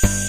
Bye.